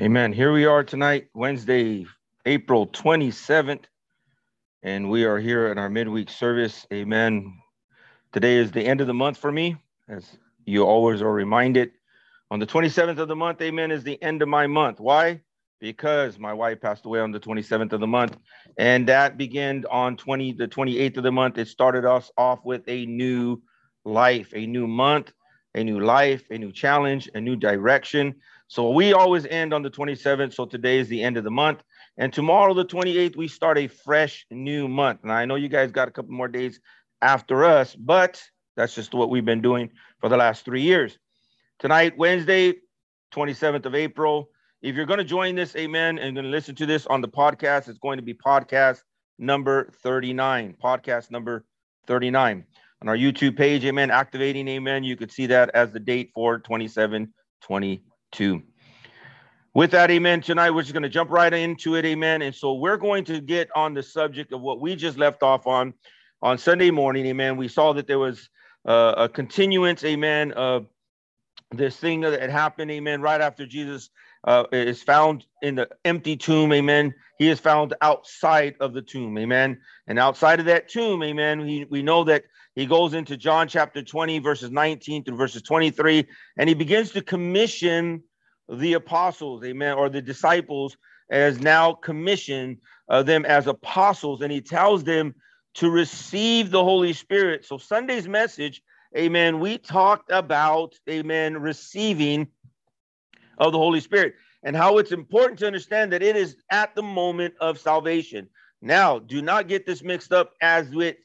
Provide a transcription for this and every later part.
Amen. Here we are tonight, Wednesday, April 27th, and we are here in our midweek service. Amen. Today is the end of the month for me, as you always are reminded. On the 27th of the month, amen, is the end of my month. Why? Because my wife passed away on the 27th of the month, and that began on 20 the 28th of the month. It started us off with a new life, a new month, a new life, a new challenge, a new direction. So we always end on the 27th. So today is the end of the month. And tomorrow, the 28th, we start a fresh new month. And I know you guys got a couple more days after us, but that's just what we've been doing for the last three years. Tonight, Wednesday, 27th of April. If you're going to join this, amen, and going to listen to this on the podcast, it's going to be podcast number 39. Podcast number 39. On our YouTube page, amen, activating, amen, you could see that as the date for 27 22. With that, amen, tonight we're just going to jump right into it, amen. And so we're going to get on the subject of what we just left off on on Sunday morning, amen. We saw that there was uh, a continuance, amen, of this thing that happened, amen, right after Jesus uh, is found in the empty tomb, amen. He is found outside of the tomb, amen. And outside of that tomb, amen, we, we know that he goes into John chapter 20, verses 19 through verses 23, and he begins to commission the apostles, amen, or the disciples as now commission uh, them as apostles, and he tells them to receive the Holy Spirit. So Sunday's message, amen, we talked about, amen, receiving of the Holy Spirit and how it's important to understand that it is at the moment of salvation. Now, do not get this mixed up as with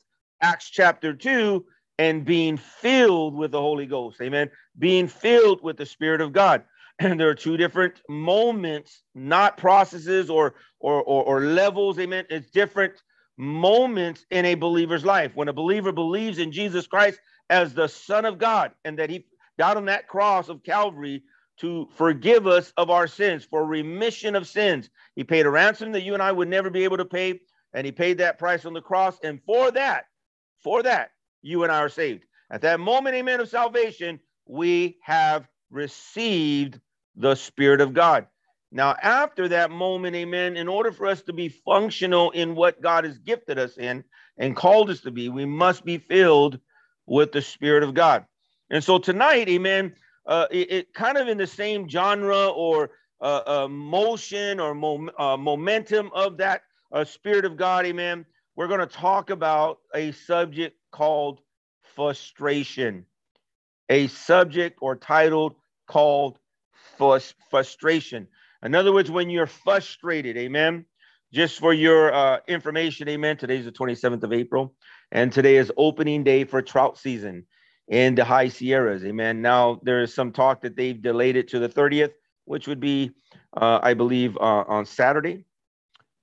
Acts chapter 2 and being filled with the Holy Ghost. Amen. Being filled with the Spirit of God. And there are two different moments, not processes or, or, or, or levels. Amen. It's different moments in a believer's life. When a believer believes in Jesus Christ as the Son of God and that He died on that cross of Calvary to forgive us of our sins, for remission of sins. He paid a ransom that you and I would never be able to pay, and He paid that price on the cross. And for that, for that, you and I are saved. At that moment, amen, of salvation, we have received the Spirit of God. Now, after that moment, amen, in order for us to be functional in what God has gifted us in and called us to be, we must be filled with the Spirit of God. And so tonight, amen, uh, it, it, kind of in the same genre or uh, uh, motion or mom, uh, momentum of that uh, Spirit of God, amen we're going to talk about a subject called frustration, a subject or titled called frustration. In other words, when you're frustrated, amen. Just for your uh, information, amen. Today's the 27th of April, and today is opening day for trout season in the high Sierras, amen. Now, there is some talk that they've delayed it to the 30th, which would be, uh, I believe, uh, on Saturday.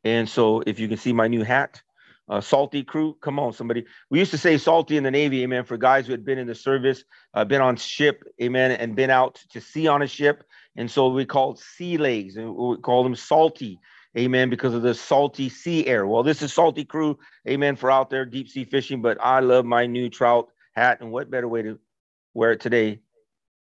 And so, if you can see my new hat, uh, salty crew. Come on, somebody. We used to say salty in the Navy, amen, for guys who had been in the service, uh, been on ship, amen, and been out to sea on a ship. And so we called sea legs and we call them salty, amen, because of the salty sea air. Well, this is salty crew, amen, for out there deep sea fishing. But I love my new trout hat. And what better way to wear it today,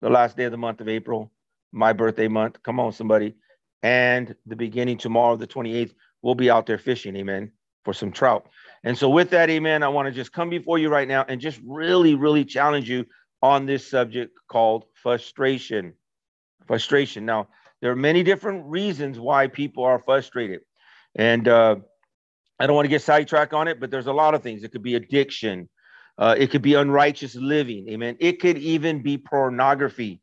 the last day of the month of April, my birthday month? Come on, somebody. And the beginning tomorrow, the 28th, we'll be out there fishing, amen for some trout. And so, with that, amen, I want to just come before you right now and just really, really challenge you on this subject called frustration. Frustration. Now, there are many different reasons why people are frustrated. And uh, I don't want to get sidetracked on it, but there's a lot of things. It could be addiction, uh, it could be unrighteous living. Amen. It could even be pornography.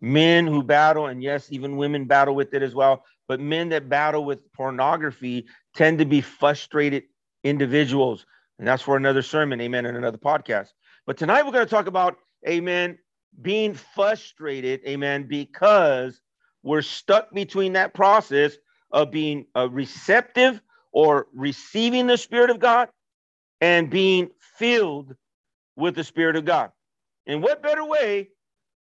Men who battle, and yes, even women battle with it as well, but men that battle with pornography tend to be frustrated individuals. And that's for another sermon, amen, and another podcast. But tonight we're going to talk about, amen, being frustrated, amen, because we're stuck between that process of being uh, receptive or receiving the Spirit of God and being filled with the Spirit of God. And what better way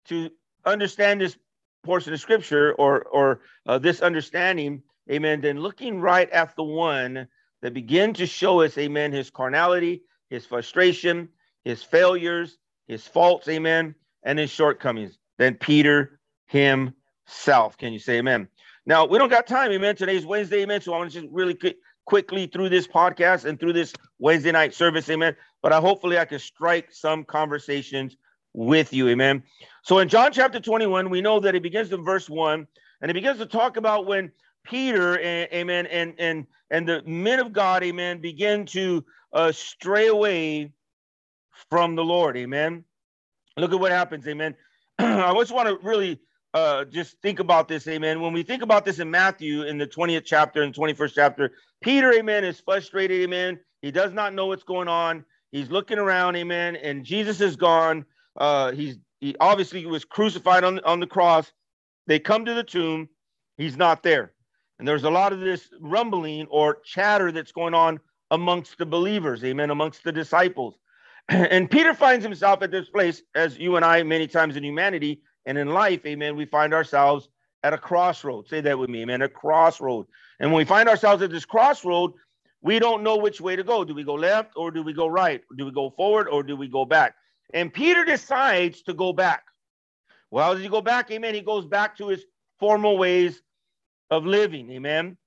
to understand this portion of Scripture or or uh, this understanding amen, than looking right at the one that began to show us, amen, his carnality, his frustration, his failures, his faults, amen, and his shortcomings. Then Peter himself. Can you say amen? Now, we don't got time, amen. Today's Wednesday, amen. So I want to just really quick, quickly through this podcast and through this Wednesday night service, amen. But I hopefully I can strike some conversations with you, amen. So in John chapter 21, we know that it begins in verse 1, and it begins to talk about when Peter, amen, and and and the men of God, amen, begin to uh, stray away from the Lord, amen. Look at what happens, amen. I just want to really uh, just think about this, amen. When we think about this in Matthew in the 20th chapter and 21st chapter, Peter, amen, is frustrated, amen. He does not know what's going on. He's looking around, amen, and Jesus is gone. Uh, he's he obviously was crucified on, on the cross. They come to the tomb, he's not there. And there's a lot of this rumbling or chatter that's going on amongst the believers, amen, amongst the disciples. And Peter finds himself at this place, as you and I, many times in humanity and in life, amen, we find ourselves at a crossroad. Say that with me, amen, a crossroad. And when we find ourselves at this crossroad, we don't know which way to go. Do we go left or do we go right? Do we go forward or do we go back? And Peter decides to go back. Well, does he go back? Amen. He goes back to his formal ways of living. Amen.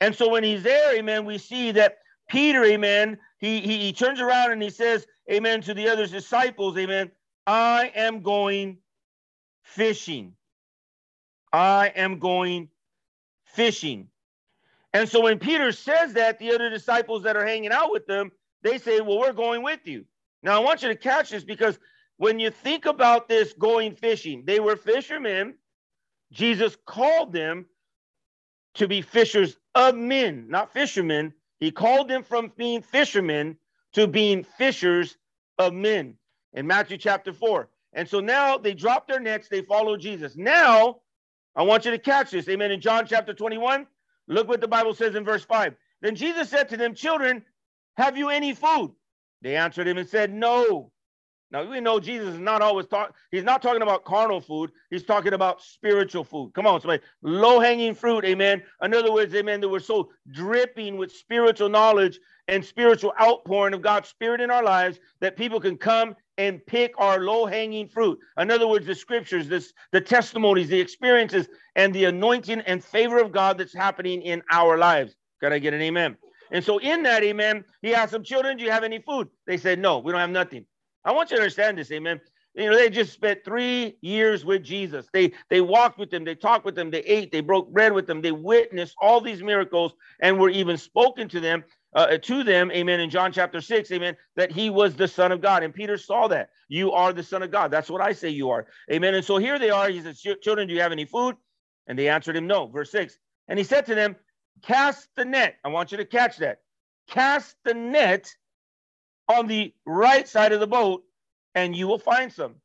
And so when he's there, amen, we see that Peter, amen, he, he, he turns around and he says, amen, to the other disciples, amen, I am going fishing. I am going fishing. And so when Peter says that, the other disciples that are hanging out with them, they say, Well, we're going with you. Now, I want you to catch this because when you think about this going fishing, they were fishermen. Jesus called them to be fishers of men, not fishermen. He called them from being fishermen to being fishers of men in Matthew chapter 4. And so now they drop their nets, they follow Jesus. Now, I want you to catch this. Amen. In John chapter 21, look what the Bible says in verse 5. Then Jesus said to them, Children, have you any food? They answered him and said, No. Now we know Jesus is not always talking, he's not talking about carnal food, he's talking about spiritual food. Come on, somebody. Low-hanging fruit, amen. In other words, amen, that we're so dripping with spiritual knowledge and spiritual outpouring of God's Spirit in our lives that people can come and pick our low-hanging fruit. In other words, the scriptures, this the testimonies, the experiences, and the anointing and favor of God that's happening in our lives. Can I get an amen? And so in that, amen, he asked some children, do you have any food? They said, no, we don't have nothing. I want you to understand this, amen. You know, they just spent three years with Jesus. They they walked with him, they talked with him, they ate, they broke bread with them, they witnessed all these miracles and were even spoken to them, uh, to them, amen, in John chapter 6, amen, that he was the Son of God. And Peter saw that. You are the Son of God. That's what I say you are. Amen. And so here they are. He says, Children, do you have any food? And they answered him, No. Verse 6. And he said to them, Cast the net. I want you to catch that. Cast the net on the right side of the boat, and you will find some.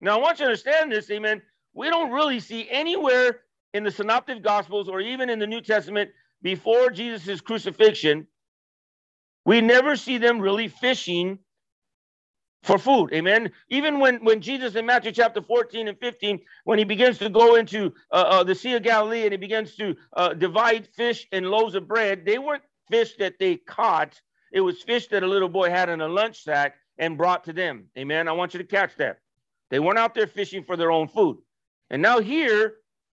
Now, I want you to understand this, amen. We don't really see anywhere in the Synoptic Gospels or even in the New Testament before Jesus' crucifixion, we never see them really fishing for food. Amen. Even when, when Jesus in Matthew chapter 14 and 15, when he begins to go into uh, uh, the Sea of Galilee and he begins to uh, divide fish and loaves of bread, they weren't fish that they caught. It was fish that a little boy had in a lunch sack and brought to them. Amen. I want you to catch that. They weren't out there fishing for their own food. And now here,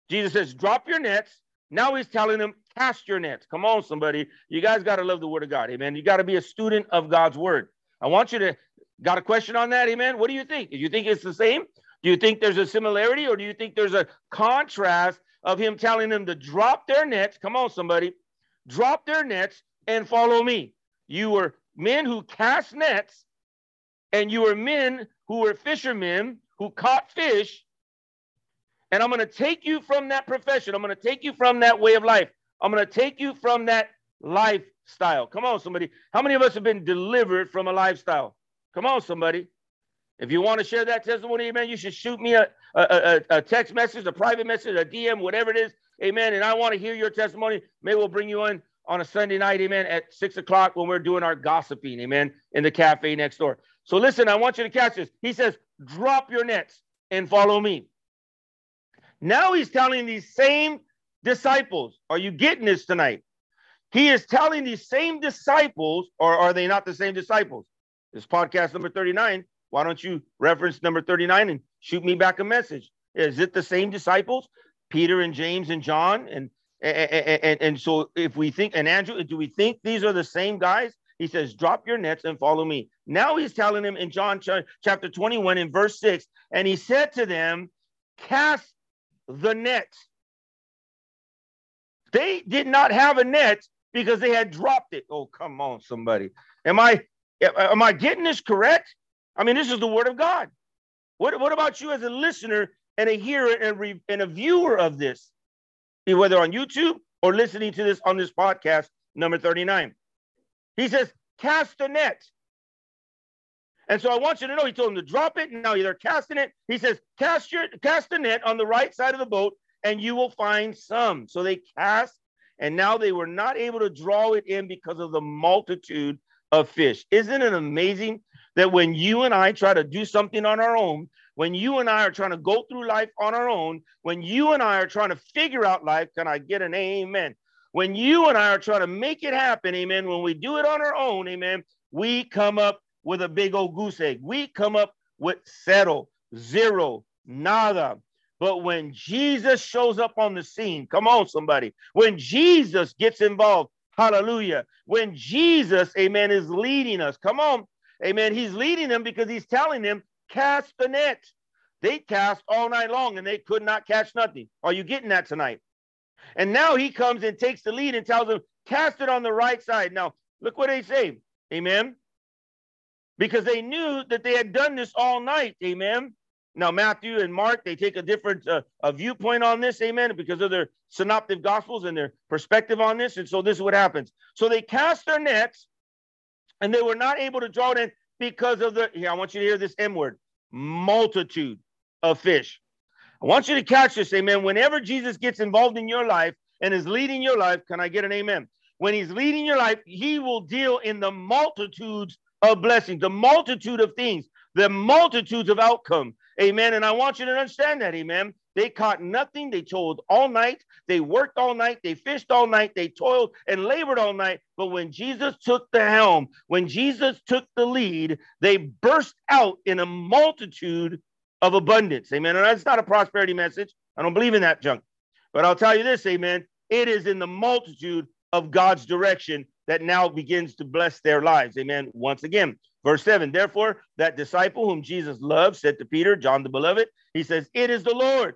Jesus says, drop your nets. Now he's telling them, cast your nets. Come on, somebody. You guys got to love the word of God. Amen. You got to be a student of God's word. I want you to Got a question on that? Amen. What do you think? Do you think it's the same? Do you think there's a similarity or do you think there's a contrast of him telling them to drop their nets? Come on, somebody. Drop their nets and follow me. You were men who cast nets and you were men who were fishermen who caught fish. And I'm going to take you from that profession. I'm going to take you from that way of life. I'm going to take you from that lifestyle. Come on, somebody. How many of us have been delivered from a lifestyle? Come on, somebody. If you want to share that testimony, amen, you should shoot me a, a, a, a, text message, a private message, a DM, whatever it is, amen. And I want to hear your testimony. Maybe we'll bring you in on a Sunday night, amen, at six o'clock when we're doing our gossiping, amen, in the cafe next door. So listen, I want you to catch this. He says, drop your nets and follow me. Now he's telling these same disciples, are you getting this tonight? He is telling these same disciples, or are they not the same disciples? This podcast number 39. Why don't you reference number 39 and shoot me back a message? Is it the same disciples, Peter and James and John and And, and, and so if we think, and Andrew, do we think these are the same guys? He says, drop your nets and follow me. Now he's telling them in John chapter 21 in verse 6, and he said to them, cast the net. They did not have a net because they had dropped it. Oh, come on, somebody. Am I am I getting this correct? I mean, this is the word of God. What, what about you as a listener and a hearer and, re, and a viewer of this, whether on YouTube or listening to this on this podcast, number 39? He says, cast a net. And so I want you to know, he told them to drop it. Now they're casting it. He says, cast your cast a net on the right side of the boat, and you will find some. So they cast, and now they were not able to draw it in because of the multitude of fish. Isn't it amazing that when you and I try to do something on our own, when you and I are trying to go through life on our own, when you and I are trying to figure out life, can I get an amen? When you and I are trying to make it happen, amen, when we do it on our own, amen, we come up with a big old goose egg. We come up with settle, zero, nada. But when Jesus shows up on the scene, come on, somebody, when Jesus gets involved, hallelujah, when Jesus, amen, is leading us, come on, amen, he's leading them because he's telling them, cast the net. They cast all night long and they could not catch nothing. Are you getting that tonight? And now he comes and takes the lead and tells them, cast it on the right side. Now, look what they say. Amen. Because they knew that they had done this all night. Amen. Now, Matthew and Mark, they take a different uh, a viewpoint on this, amen, because of their synoptic gospels and their perspective on this. And so this is what happens. So they cast their nets and they were not able to draw it in because of the, here, I want you to hear this M word multitude of fish. I want you to catch this, amen. Whenever Jesus gets involved in your life and is leading your life, can I get an amen? When he's leading your life, he will deal in the multitudes of blessings, the multitude of things, the multitudes of outcome. Amen. And I want you to understand that, amen. They caught nothing. They toiled all night. They worked all night. They fished all night. They toiled and labored all night. But when Jesus took the helm, when Jesus took the lead, they burst out in a multitude of abundance. Amen. And that's not a prosperity message. I don't believe in that junk. But I'll tell you this, amen. It is in the multitude of God's direction that now begins to bless their lives. Amen. Once again, verse 7 Therefore, that disciple whom Jesus loved said to Peter, John the beloved, he says, It is the Lord.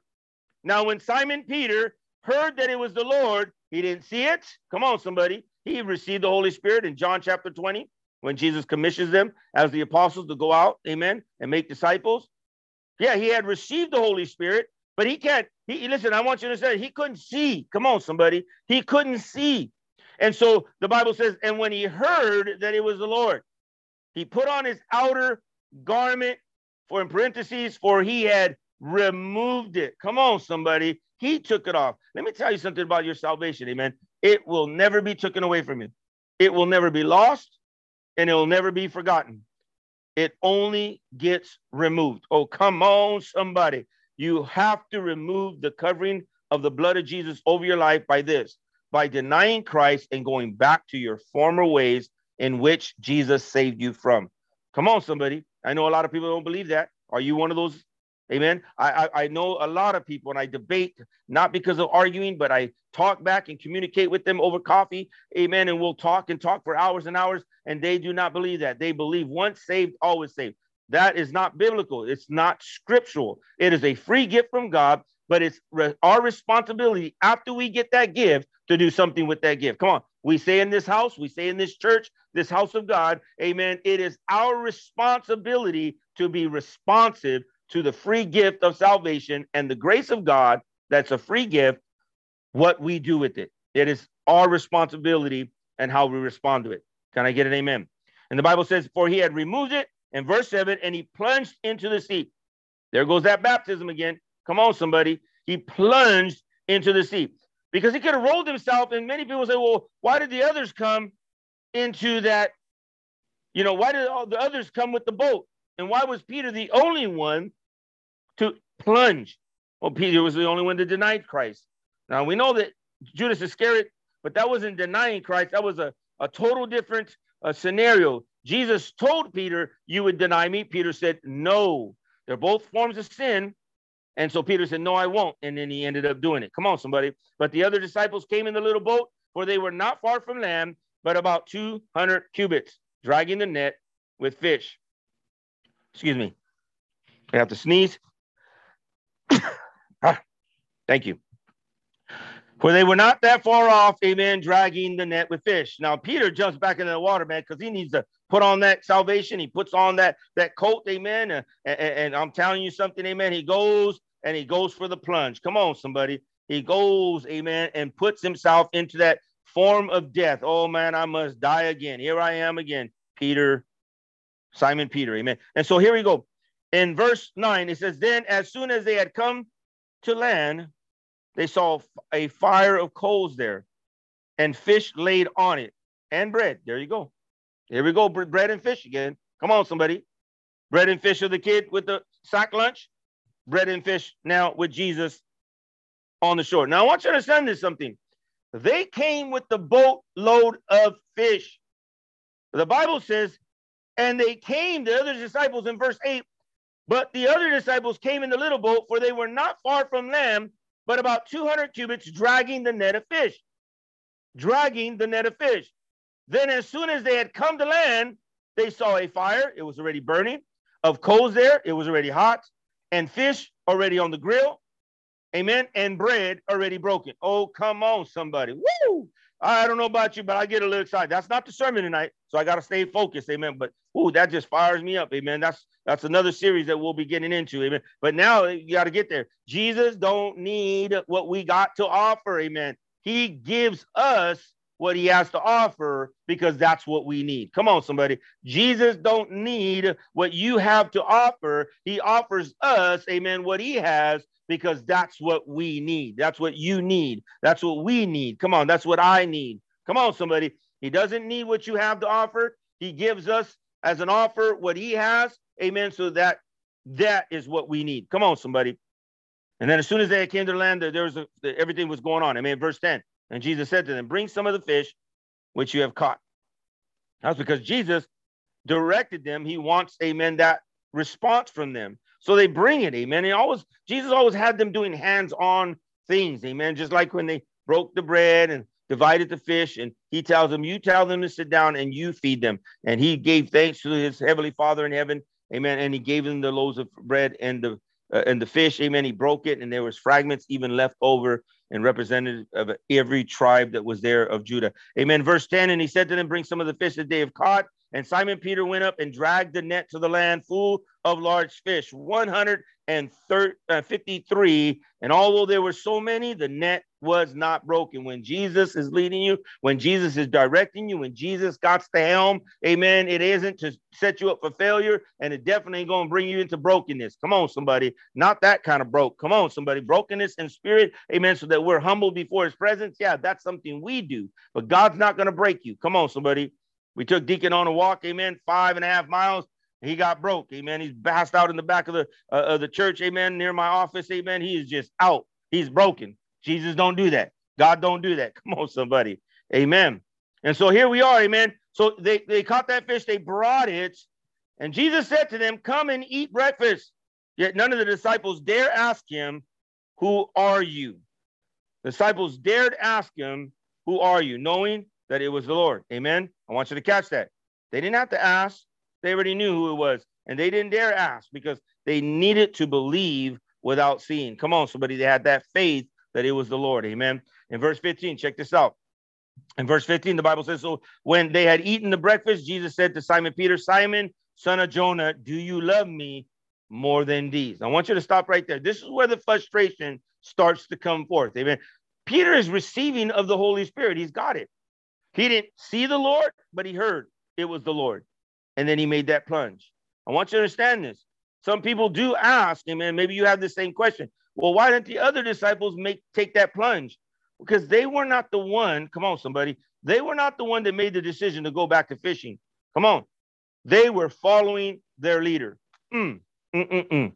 Now, when Simon Peter heard that it was the Lord, he didn't see it. Come on, somebody. He received the Holy Spirit in John chapter 20 when Jesus commissions them as the apostles to go out, amen, and make disciples. Yeah, he had received the Holy Spirit, but he can't. He listen. I want you to say he couldn't see. Come on, somebody. He couldn't see, and so the Bible says, and when he heard that it was the Lord, he put on his outer garment, for in parentheses, for he had removed it. Come on, somebody. He took it off. Let me tell you something about your salvation, amen. It will never be taken away from you. It will never be lost, and it will never be forgotten. It only gets removed. Oh, come on, somebody. You have to remove the covering of the blood of Jesus over your life by this, by denying Christ and going back to your former ways in which Jesus saved you from. Come on, somebody. I know a lot of people don't believe that. Are you one of those Amen. I, I, I know a lot of people and I debate not because of arguing, but I talk back and communicate with them over coffee. Amen. And we'll talk and talk for hours and hours. And they do not believe that. They believe once saved, always saved. That is not biblical. It's not scriptural. It is a free gift from God, but it's re- our responsibility after we get that gift to do something with that gift. Come on. We say in this house, we say in this church, this house of God, amen. It is our responsibility to be responsive to the free gift of salvation and the grace of God that's a free gift, what we do with it. It is our responsibility and how we respond to it. Can I get an amen? And the Bible says, For he had removed it in verse 7 and he plunged into the sea. There goes that baptism again. Come on, somebody. He plunged into the sea because he could have rolled himself. And many people say, Well, why did the others come into that? You know, why did all the others come with the boat? And why was Peter the only one to plunge. Well, Peter was the only one that denied Christ. Now we know that Judas Iscariot, but that wasn't denying Christ. That was a, a total different uh, scenario. Jesus told Peter, You would deny me. Peter said, No. They're both forms of sin. And so Peter said, No, I won't. And then he ended up doing it. Come on, somebody. But the other disciples came in the little boat, for they were not far from land, but about 200 cubits, dragging the net with fish. Excuse me. I have to sneeze. Ah, thank you. For they were not that far off, amen, dragging the net with fish. Now Peter jumps back into the water, man, because he needs to put on that salvation. He puts on that that coat, amen. And, and, and I'm telling you something, amen. He goes and he goes for the plunge. Come on, somebody. He goes, amen, and puts himself into that form of death. Oh man, I must die again. Here I am again, Peter, Simon Peter, amen. And so here we go. In verse 9, it says, Then as soon as they had come to land, they saw a fire of coals there and fish laid on it and bread. There you go. Here we go. Bread and fish again. Come on, somebody. Bread and fish of the kid with the sack lunch. Bread and fish now with Jesus on the shore. Now, I want you to understand this something. They came with the boat load of fish. The Bible says, and they came, the other disciples in verse 8, but the other disciples came in the little boat, for they were not far from them, but about 200 cubits, dragging the net of fish. Dragging the net of fish. Then, as soon as they had come to land, they saw a fire. It was already burning. Of coals there, it was already hot. And fish already on the grill. Amen. And bread already broken. Oh, come on, somebody. Woo! I don't know about you, but I get a little excited. That's not the sermon tonight, so I got to stay focused. Amen. But ooh, that just fires me up. Amen. That's that's another series that we'll be getting into. Amen. But now you got to get there. Jesus don't need what we got to offer. Amen. He gives us what he has to offer because that's what we need. Come on, somebody. Jesus don't need what you have to offer. He offers us, amen, what he has because that's what we need. That's what you need. That's what we need. Come on, that's what I need. Come on, somebody. He doesn't need what you have to offer. He gives us as an offer what he has. Amen. So that that is what we need. Come on, somebody. And then as soon as they came to the land, there was a, everything was going on. Amen. Verse 10. And Jesus said to them, Bring some of the fish which you have caught. That's because Jesus directed them. He wants, amen, that response from them. So they bring it, amen. He always Jesus always had them doing hands-on things, amen. Just like when they broke the bread and divided the fish, and he tells them, You tell them to sit down and you feed them. And he gave thanks to his heavenly father in heaven, amen. And he gave them the loaves of bread and the uh, and the fish, amen. He broke it, and there was fragments even left over and representative of every tribe that was there of Judah. Amen. Verse 10, and he said to them, Bring some of the fish that they have caught. And Simon Peter went up and dragged the net to the land full of large fish, 153. Uh, and although there were so many, the net was not broken. When Jesus is leading you, when Jesus is directing you, when Jesus got the helm, amen, it isn't to set you up for failure and it definitely ain't going to bring you into brokenness. Come on, somebody. Not that kind of broke. Come on, somebody. Brokenness in spirit, amen, so that we're humble before his presence. Yeah, that's something we do, but God's not going to break you. Come on, somebody. We took Deacon on a walk, amen, five and a half miles. He got broke, amen. He's passed out in the back of the uh, of the church, amen, near my office, amen. He is just out. He's broken. Jesus don't do that. God don't do that. Come on, somebody, amen. And so here we are, amen. So they, they caught that fish, they brought it, and Jesus said to them, Come and eat breakfast. Yet none of the disciples dare ask him, Who are you? The disciples dared ask him, Who are you? Knowing that it was the Lord. Amen. I want you to catch that. They didn't have to ask, they already knew who it was. And they didn't dare ask because they needed to believe without seeing. Come on, somebody. They had that faith that it was the Lord. Amen. In verse 15, check this out. In verse 15, the Bible says, So when they had eaten the breakfast, Jesus said to Simon Peter, Simon, son of Jonah, do you love me more than these? I want you to stop right there. This is where the frustration starts to come forth. Amen. Peter is receiving of the Holy Spirit. He's got it. He didn't see the Lord, but he heard it was the Lord. And then he made that plunge. I want you to understand this. Some people do ask, amen, maybe you have the same question. Well, why didn't the other disciples make take that plunge? Because they were not the one, come on, somebody, they were not the one that made the decision to go back to fishing. Come on. They were following their leader. Mm, mm, mm, mm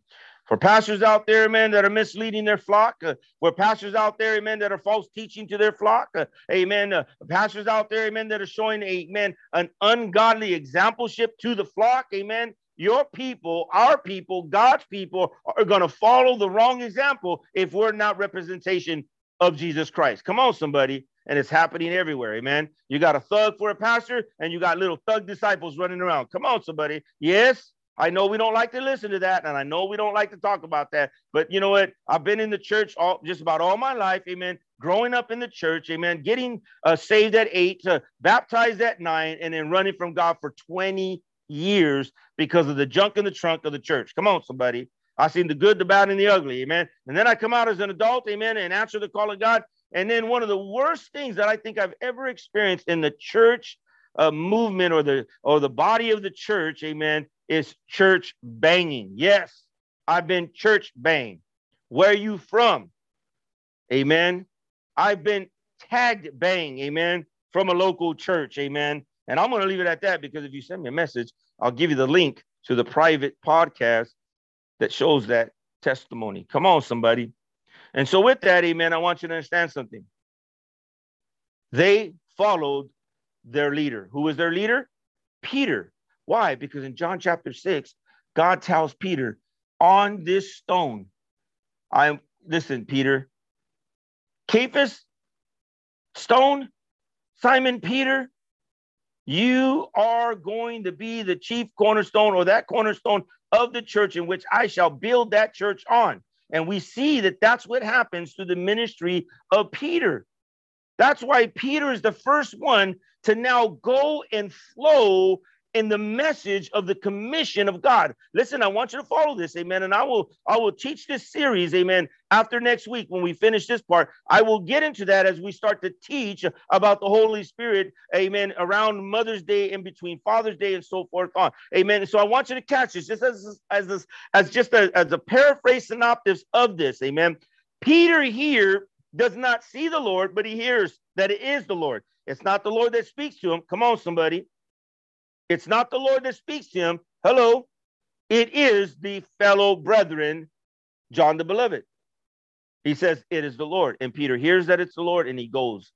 for pastors out there, man, that are misleading their flock, uh, for pastors out there, amen, that are false teaching to their flock, uh, amen, uh, pastors out there, amen, that are showing, amen, an ungodly exampleship to the flock, amen. Your people, our people, God's people are going to follow the wrong example if we're not representation of Jesus Christ. Come on, somebody. And it's happening everywhere. Amen. You got a thug for a pastor, and you got little thug disciples running around. Come on, somebody. Yes, I know we don't like to listen to that, and I know we don't like to talk about that. But you know what? I've been in the church all just about all my life. Amen. Growing up in the church. Amen. Getting uh, saved at eight, uh, baptized at nine, and then running from God for 20 years because of the junk in the trunk of the church. Come on, somebody. I seen the good, the bad, and the ugly. Amen. And then I come out as an adult, amen, and answer the call of God. And then one of the worst things that I think I've ever experienced in the church uh, movement or the or the body of the church, amen, is church banging. Yes, I've been church banged. Where are you from? Amen. I've been tagged bang, amen, from a local church, amen. And I'm going to leave it at that because if you send me a message, I'll give you the link to the private podcast that shows that testimony. Come on, somebody. And so, with that, amen, I want you to understand something. They followed their leader. Who was their leader? Peter. Why? Because in John chapter 6, God tells Peter, on this stone, I'm, listen, Peter, Cephas, stone, Simon Peter, you are going to be the chief cornerstone or that cornerstone of the church in which I shall build that church on. And we see that that's what happens to the ministry of Peter. That's why Peter is the first one to now go and flow in the message of the commission of God. Listen, I want you to follow this, amen. And I will I will teach this series, amen, after next week when we finish this part. I will get into that as we start to teach about the Holy Spirit, amen, around Mother's Day and between Father's Day and so forth on. Amen. So I want you to catch this just as as this as just a, as a paraphrase synopsis of this, amen. Peter here does not see the Lord, but he hears that it is the Lord. It's not the Lord that speaks to him. Come on, somebody. It's not the Lord that speaks to him. Hello. It is the fellow brethren, John the Beloved. He says, It is the Lord. And Peter hears that it's the Lord and he goes.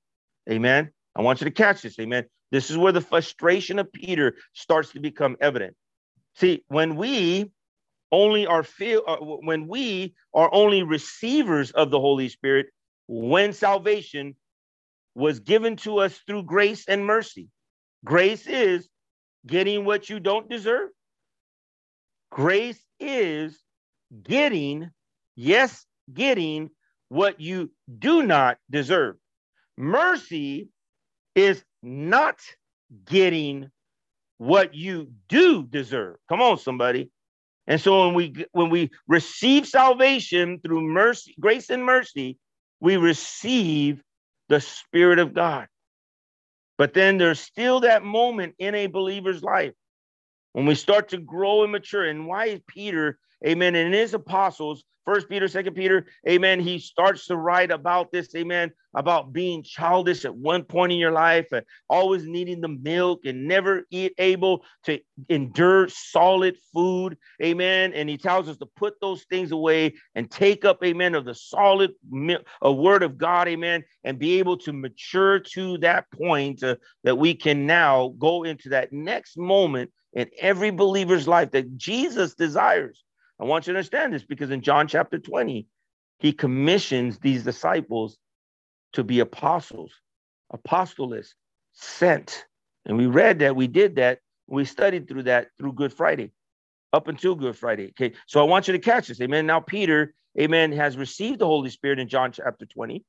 Amen. I want you to catch this. Amen. This is where the frustration of Peter starts to become evident. See, when we only are feel uh, when we are only receivers of the Holy Spirit, when salvation was given to us through grace and mercy. Grace is getting what you don't deserve. Grace is getting, yes, getting what you do not deserve. Mercy is not getting what you do deserve. Come on, somebody. And so when we when we receive salvation through mercy, grace and mercy, we receive the Spirit of God. But then there's still that moment in a believer's life when we start to grow and mature. And why is Peter, amen, and his apostles First Peter, Second Peter, amen. He starts to write about this, amen, about being childish at one point in your life, and always needing the milk and never eat, able to endure solid food, amen. And he tells us to put those things away and take up, amen, of the solid a word of God, amen, and be able to mature to that point uh, that we can now go into that next moment in every believer's life that Jesus desires. I want you to understand this because in John chapter 20, he commissions these disciples to be apostles, apostolists, sent. And we read that, we did that, we studied through that through Good Friday, up until Good Friday. Okay, so I want you to catch this. Amen. Now, Peter, amen, has received the Holy Spirit in John chapter 20.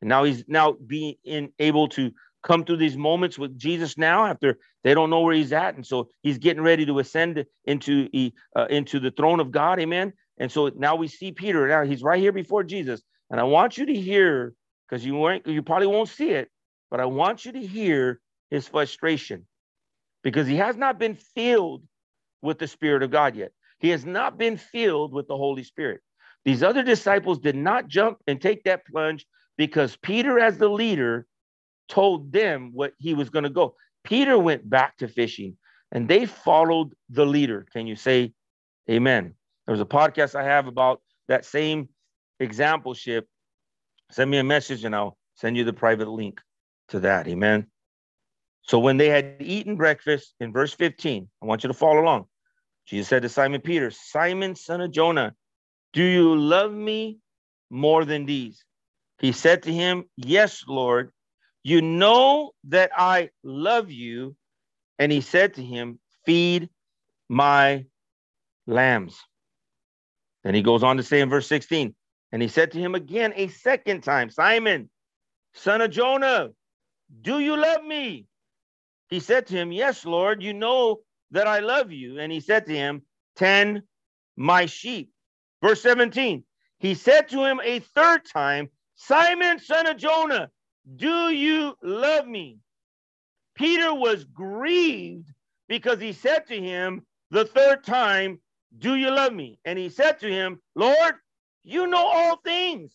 And now he's now being in, able to come through these moments with Jesus now after they don't know where he's at, and so he's getting ready to ascend into uh, into the throne of God, Amen. And so now we see Peter. Now he's right here before Jesus, and I want you to hear because you weren't, you probably won't see it, but I want you to hear his frustration because he has not been filled with the Spirit of God yet. He has not been filled with the Holy Spirit. These other disciples did not jump and take that plunge because Peter, as the leader, told them what he was going to go. Peter went back to fishing and they followed the leader. Can you say amen? There was a podcast I have about that same example ship. Send me a message and I'll send you the private link to that. Amen. So when they had eaten breakfast in verse 15, I want you to follow along. Jesus said to Simon Peter, Simon, son of Jonah, do you love me more than these? He said to him, Yes, Lord, you know that I love you. And he said to him, Feed my lambs. Then he goes on to say in verse 16, and he said to him again a second time, Simon, son of Jonah, do you love me? He said to him, Yes, Lord, you know that I love you. And he said to him, Tend my sheep. Verse 17, he said to him a third time, Simon, son of Jonah, do you love me? Peter was grieved because he said to him the third time, Do you love me? And he said to him, Lord, you know all things.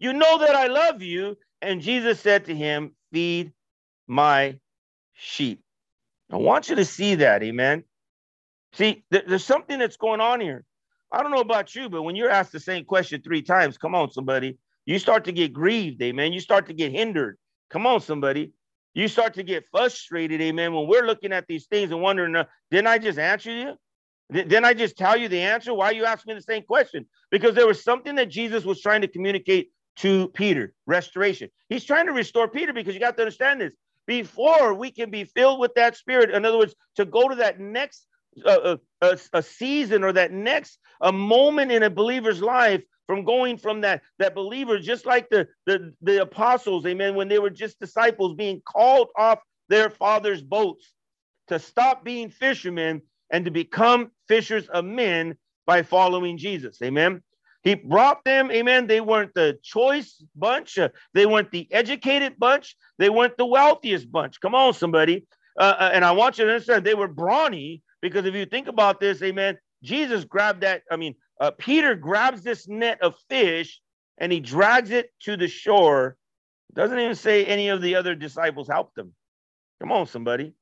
You know that I love you. And Jesus said to him, Feed my sheep. I want you to see that, amen. See, there's something that's going on here. I don't know about you, but when you're asked the same question three times, come on, somebody, you start to get grieved, amen. You start to get hindered. Come on, somebody. You start to get frustrated, amen. When we're looking at these things and wondering, uh, didn't I just answer you? Didn't I just tell you the answer? Why you asking me the same question? Because there was something that Jesus was trying to communicate to Peter restoration. He's trying to restore Peter because you got to understand this. Before we can be filled with that spirit, in other words, to go to that next uh, uh, a, season or that next a moment in a believer's life from going from that that believer just like the, the the apostles amen when they were just disciples being called off their father's boats to stop being fishermen and to become fishers of men by following jesus amen he brought them, amen. They weren't the choice bunch. Uh, they weren't the educated bunch. They weren't the wealthiest bunch. Come on, somebody. Uh, uh, and I want you to understand they were brawny because if you think about this, amen, Jesus grabbed that. I mean, uh, Peter grabs this net of fish and he drags it to the shore. Doesn't even say any of the other disciples helped him. Come on, somebody.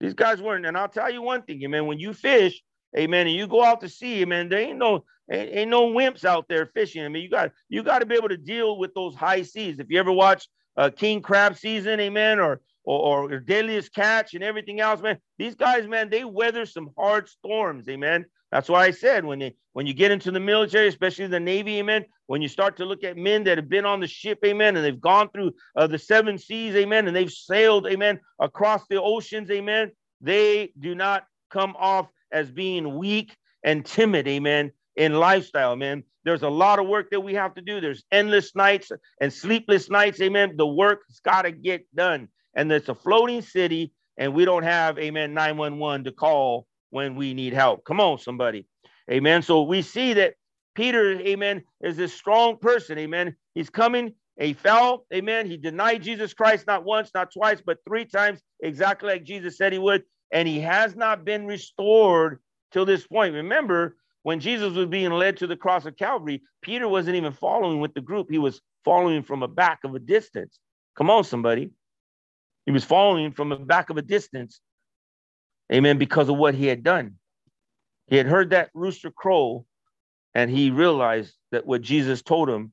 These guys weren't. And I'll tell you one thing, amen. When you fish, amen, and you go out to sea, amen, there ain't no ain't, ain't no wimps out there fishing. I mean, you got you got to be able to deal with those high seas. If you ever watch uh, King Crab season, amen, or or, or deadliest catch and everything else, man. These guys, man, they weather some hard storms, amen. That's why I said when they when you get into the military, especially the Navy, amen. When you start to look at men that have been on the ship, amen, and they've gone through uh, the seven seas, amen, and they've sailed, amen, across the oceans, amen. They do not come off as being weak and timid, amen, in lifestyle, man. There's a lot of work that we have to do. There's endless nights and sleepless nights, amen. The work's got to get done. And it's a floating city, and we don't have, amen, 911 to call when we need help. Come on, somebody. Amen. So we see that Peter, amen, is this strong person. Amen. He's coming. He fell. Amen. He denied Jesus Christ not once, not twice, but three times, exactly like Jesus said he would. And he has not been restored till this point. Remember, when Jesus was being led to the cross of Calvary, Peter wasn't even following with the group. He was following from a back of a distance. Come on, somebody. He was following from the back of a distance. Amen. Because of what he had done. He had heard that rooster crow and he realized that what Jesus told him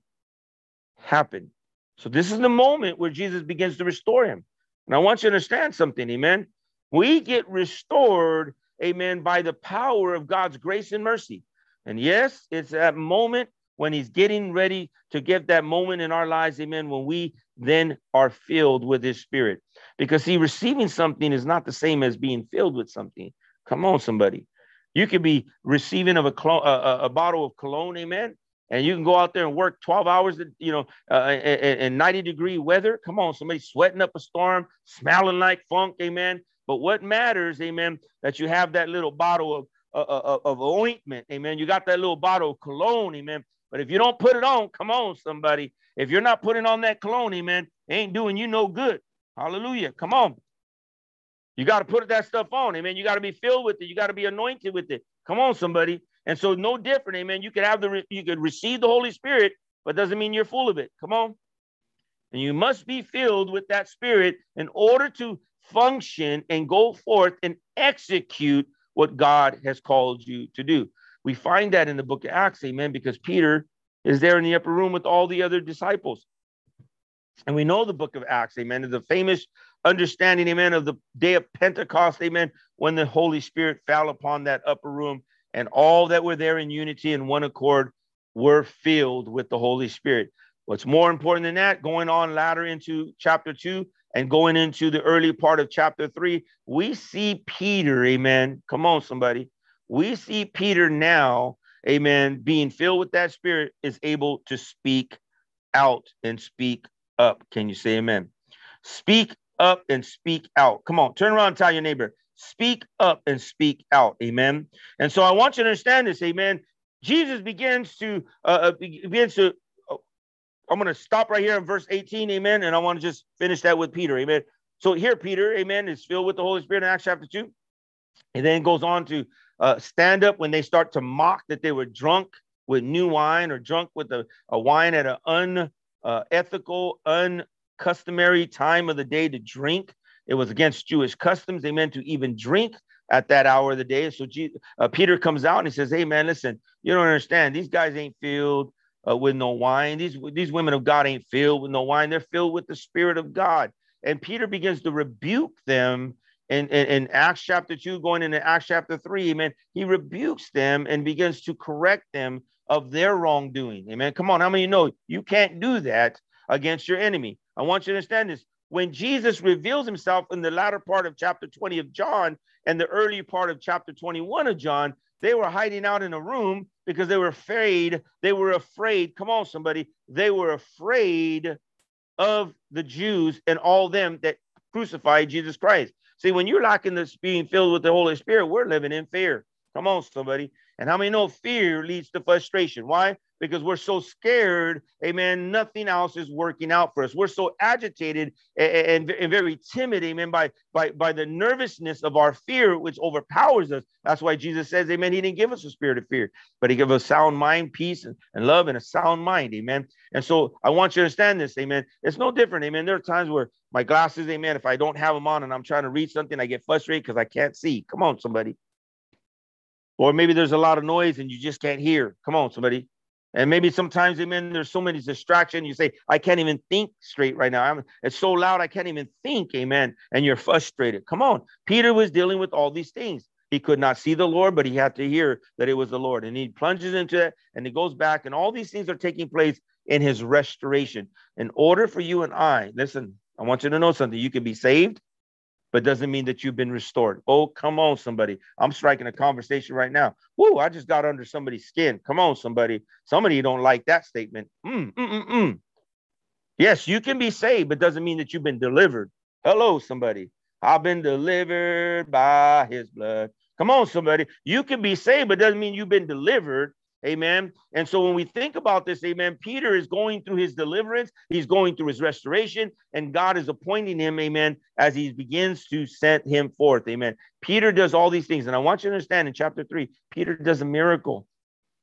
happened. So this is the moment where Jesus begins to restore him. And I want you to understand something, amen. We get restored amen, by the power of God's grace and mercy. And yes, it's that moment when he's getting ready to give that moment in our lives, amen, when we then are filled with his spirit. Because see, receiving something is not the same as being filled with something. Come on, somebody. You could be receiving of a, clo- a, a bottle of cologne, amen, and you can go out there and work 12 hours, you know, uh, in 90 degree weather. Come on, somebody sweating up a storm, smelling like funk, amen. But what matters, amen, that you have that little bottle of, uh, uh, uh, of ointment, amen. You got that little bottle of cologne, amen. But if you don't put it on, come on, somebody. If you're not putting on that cologne, amen, ain't doing you no good. Hallelujah. Come on. You got to put that stuff on, amen. You got to be filled with it. You got to be anointed with it. Come on, somebody. And so, no different, amen. You could have the, you could receive the Holy Spirit, but doesn't mean you're full of it. Come on. And you must be filled with that spirit in order to function and go forth and execute what God has called you to do. We find that in the book of Acts, amen, because Peter is there in the upper room with all the other disciples. And we know the book of Acts, amen, is a famous understanding, amen, of the day of Pentecost, amen, when the Holy Spirit fell upon that upper room and all that were there in unity and one accord were filled with the Holy Spirit. What's more important than that, going on later into chapter two and going into the early part of chapter three, we see Peter, amen. Come on, somebody. We see Peter now, amen, being filled with that spirit, is able to speak out and speak up. Can you say amen? Speak up and speak out. Come on, turn around and tell your neighbor, speak up and speak out. Amen. And so I want you to understand this. Amen. Jesus begins to uh, uh begins to I'm going to stop right here in verse 18, amen. And I want to just finish that with Peter, amen. So here, Peter, amen, is filled with the Holy Spirit in Acts chapter 2. And then goes on to uh, stand up when they start to mock that they were drunk with new wine or drunk with a, a wine at an unethical, uh, uncustomary time of the day to drink. It was against Jewish customs. They meant to even drink at that hour of the day. So uh, Peter comes out and he says, Hey, man, listen, you don't understand. These guys ain't filled uh, with no wine. These these women of God ain't filled with no wine. They're filled with the Spirit of God. And Peter begins to rebuke them in, in, in Acts chapter 2, going into Acts chapter 3. Amen. He rebukes them and begins to correct them of their wrongdoing. Amen. Come on. How many know you can't do that against your enemy? I want you to understand this. When Jesus reveals himself in the latter part of chapter 20 of John and the early part of chapter 21 of John, they were hiding out in a room because they were afraid. They were afraid. Come on, somebody. They were afraid of the Jews and all them that crucified Jesus Christ. See, when you're lacking this being filled with the Holy Spirit, we're living in fear. Come on, somebody. And how many know fear leads to frustration? Why? because we're so scared, amen, nothing else is working out for us. We're so agitated and, and, and, very timid, amen, by, by, by the nervousness of our fear, which overpowers us. That's why Jesus says, amen, he didn't give us a spirit of fear, but he gave us sound mind, peace, and, and love, and a sound mind, amen. And so I want you to understand this, amen. It's no different, amen. There are times where my glasses, amen, if I don't have them on and I'm trying to read something, I get frustrated because I can't see. Come on, somebody. Or maybe there's a lot of noise and you just can't hear. Come on, somebody. And maybe sometimes, amen, there's so many distractions. You say, I can't even think straight right now. I'm, it's so loud, I can't even think, amen. And you're frustrated. Come on. Peter was dealing with all these things. He could not see the Lord, but he had to hear that it was the Lord. And he plunges into it and he goes back, and all these things are taking place in his restoration. In order for you and I, listen, I want you to know something. You can be saved, but doesn't mean that you've been restored. Oh, come on, somebody. I'm striking a conversation right now. Whoo, I just got under somebody's skin. Come on, somebody. Somebody don't like that statement. Mm, mm, mm, mm. Yes, you can be saved, but doesn't mean that you've been delivered. Hello, somebody. I've been delivered by his blood. Come on, somebody. You can be saved, but doesn't mean you've been delivered. Amen. And so when we think about this, amen, Peter is going through his deliverance, he's going through his restoration, and God is appointing him, amen, as he begins to set him forth. Amen. Peter does all these things. And I want you to understand in chapter three, Peter does a miracle